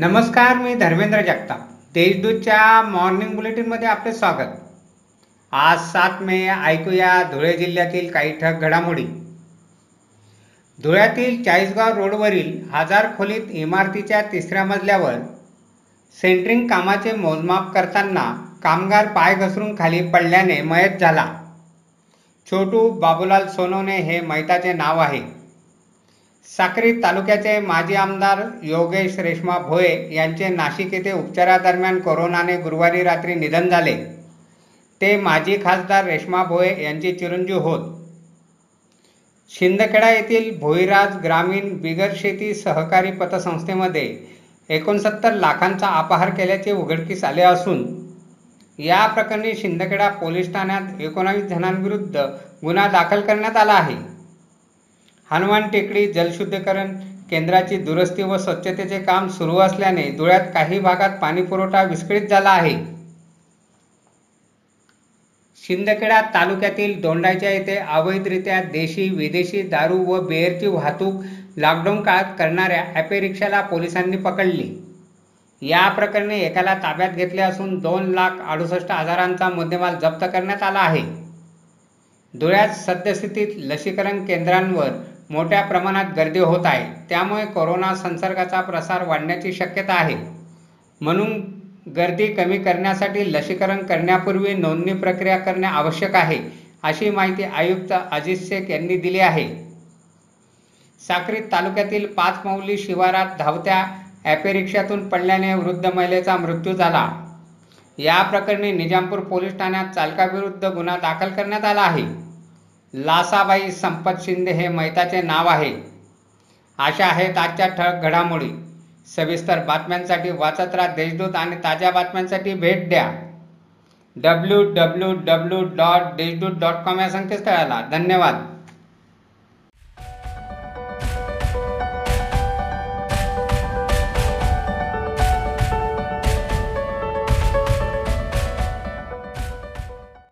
नमस्कार मी धर्मेंद्र जगताप. देशदूतच्या मॉर्निंग बुलेटिनमध्ये आपले स्वागत. आज सात मे ऐकूया धुळे जिल्ह्यातील काही ठक घडामोडी. धुळ्यातील चाळीसगाव रोडवरील हजार खोलीत इमारतीच्या तिसऱ्या मजल्यावर सेंटरिंग कामाचे मोजमाप करताना कामगार पाय घसरून खाली पडल्याने मयत झाला. छोटू बाबूलाल सोनवणे हे मैताचे नाव आहे. साक्री तालुक्याचे माजी आमदार योगेश रेश्मा भोये यांचे नाशिक येथे उपचारादरम्यान कोरोनाने गुरुवारी रात्री निधन झाले. ते माजी खासदार रेश्मा भोये यांचे चिरंजीव होत. शिंदखेडा येथील भोईराज ग्रामीण बिगर शेती सहकारी पतसंस्थेमध्ये एकोणसत्तर लाखांचा अपहार केल्याचे उघडकीस आले असून या प्रकरणी शिंदखेडा पोलीस ठाण्यात एकोणावीस जणांविरुद्ध गुन्हा दाखल करण्यात आला आहे. हनुमान टेकडी जलशुद्धीकरण केंद्राची दुरुस्ती व स्वच्छतेचे काम सुरू असल्याने धुळ्यात काही भागात पाणीपुरवठा विस्कळीत झाला आहे. शिंदखेडा तालुक्यातील दोंडाच्या येथे अवैधरित्या देशी विदेशी दारू व बेअरची वाहतूक लॉकडाऊन काळात करणाऱ्या ॲपे रिक्षाला पोलिसांनी पकडली. या प्रकरणी एकाला ताब्यात घेतले असून दोन लाख अडुसष्ट हजारांचा मुद्देमाल जप्त करण्यात आला आहे. धुळ्यात सद्यस्थितीत लसीकरण केंद्रांवर मोठ्या प्रमाणात गर्दी होत आहे. त्यामुळे कोरोना संसर्गाचा प्रसार वाढण्याची शक्यता आहे. म्हणून गर्दी कमी करण्यासाठी लसीकरण करण्यापूर्वी नोंदणी प्रक्रिया करणे आवश्यक आहे अशी माहिती आयुक्त अजित शेख यांनी दिली आहे. साक्रीत तालुक्यातील पाच मौली शिवारात धावत्या ॲपे रिक्षातून पडल्याने वृद्ध महिलेचा मृत्यू झाला. या प्रकरणी निजामपूर पोलीस ठाण्यात चालकाविरुद्ध गुन्हा दाखल करण्यात आला आहे. लासाबाई संपत शिंदे हे मैताचे नाव आहे. अशा आहेत आजच्या ठळक घडामोडी. सविस्तर बातम्यांसाठी वाचत राहा देशदूत आणि ताज्या बातम्यांसाठी भेट द्या. W W W dot Deshdoot dot com या संकेतस्थळाला. धन्यवाद.